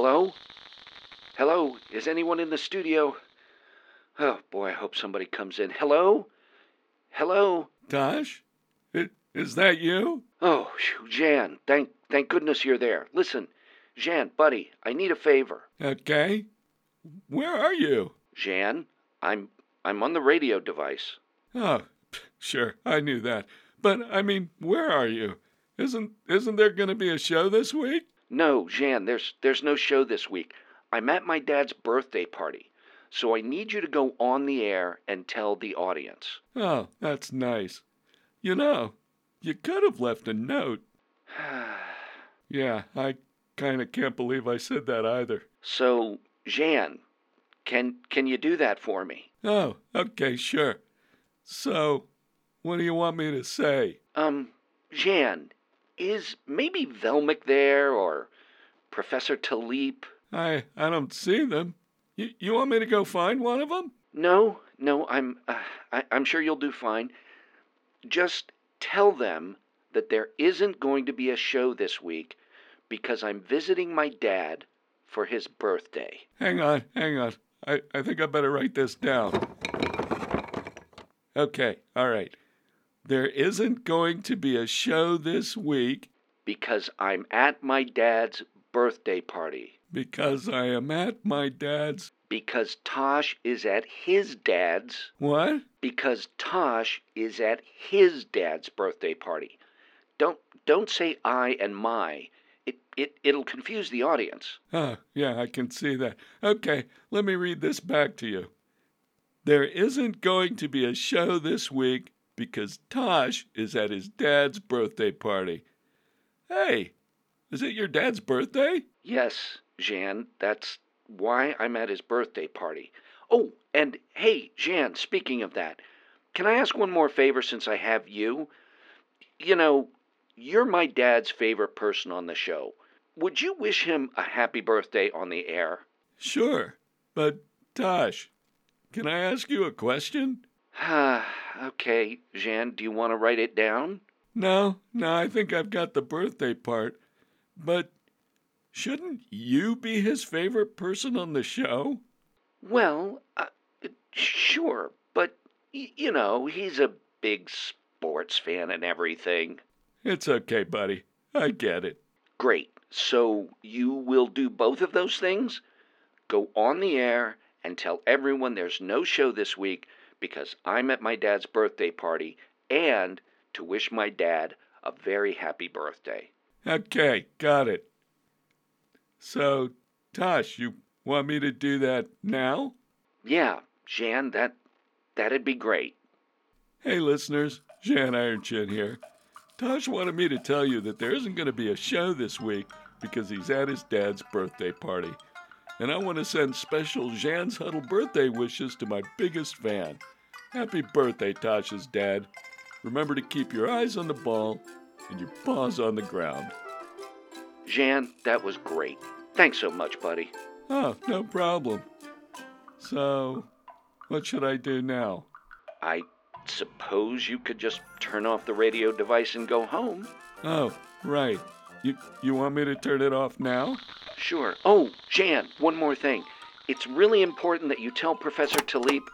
Hello? Hello? Is anyone in the studio? Oh, boy, I hope somebody comes in. Hello? Hello? Tosh? Is that you? Oh, Zhan, thank, thank goodness you're there. Listen, Zhan, buddy, I need a favor. Okay. Where are you? Zhan, I'm, I'm on the radio device. Oh, sure, I knew that. But I mean, where are you? Isn't isn't there going to be a show this week? No, Zhan, there's, there's no show this week. I'm at my dad's birthday party, so I need you to go on the air and tell the audience. Oh, that's nice. You know, you could have left a note. Yeah, I kind of can't believe I said that either. so, Zhan, can, can you do that for me? Oh, okay, sure. So, what do you want me to say? Um, Zhan, is maybe Velmic there or Professor Taliep? I I don't see them. You you want me to go find one of them? No, no, I'm uh, I, I'm sure you'll do fine. Just tell them that there isn't going to be a show this week because I'm visiting my dad for his birthday. Hang on, hang on. I, I think I better write this down. Okay, all right. There isn't going to be a show this week Because I'm at my dad's birthday party. because I am at my dad's. Because Tosh is at his dad's. What? Because Tosh is at his dad's birthday party. Don't don't say I and my. It it it'll confuse the audience. Oh, yeah, I can see that. Okay, let me read this back to you. There isn't going to be a show this week because Tosh is at his dad's birthday party. Hey, is it your dad's birthday? Yes, Zhan, that's why I'm at his birthday party. Oh, and hey, Zhan, speaking of that, can I ask one more favor since I have you? You know, you're my dad's favorite person on the show. Would you wish him a happy birthday on the air? Sure, but Tosh, can I ask you a question? Ah, okay, Zhan, do you want to write it down? No, no, I think I've got the birthday part. But shouldn't you be his favorite person on the show? Well, uh, sure, but y- you know, he's a big sports fan and everything. It's okay, buddy. I get it. Great. So you will do both of those things? Go on the air and tell everyone there's no show this week because I'm at my dad's birthday party and to wish my dad a very happy birthday. Okay, got it. So, Tosh, you want me to do that now? Yeah, Zhan, that that'd be great. Hey, listeners, Zhan Ironchin here. Tosh wanted me to tell you that there isn't going to be a show this week because he's at his dad's birthday party. And I want to send special Zhan's Huddle birthday wishes to my biggest fan. Happy birthday, Tasha's dad. Remember to keep your eyes on the ball and your paws on the ground. Zhan, that was great. Thanks so much, buddy. Oh, no problem. So, what should I do now? I suppose you could just turn off the radio device and go home. Oh, right. You you want me to turn it off now? Sure. Oh, Zhan, one more thing. It's really important that you tell Professor Taliep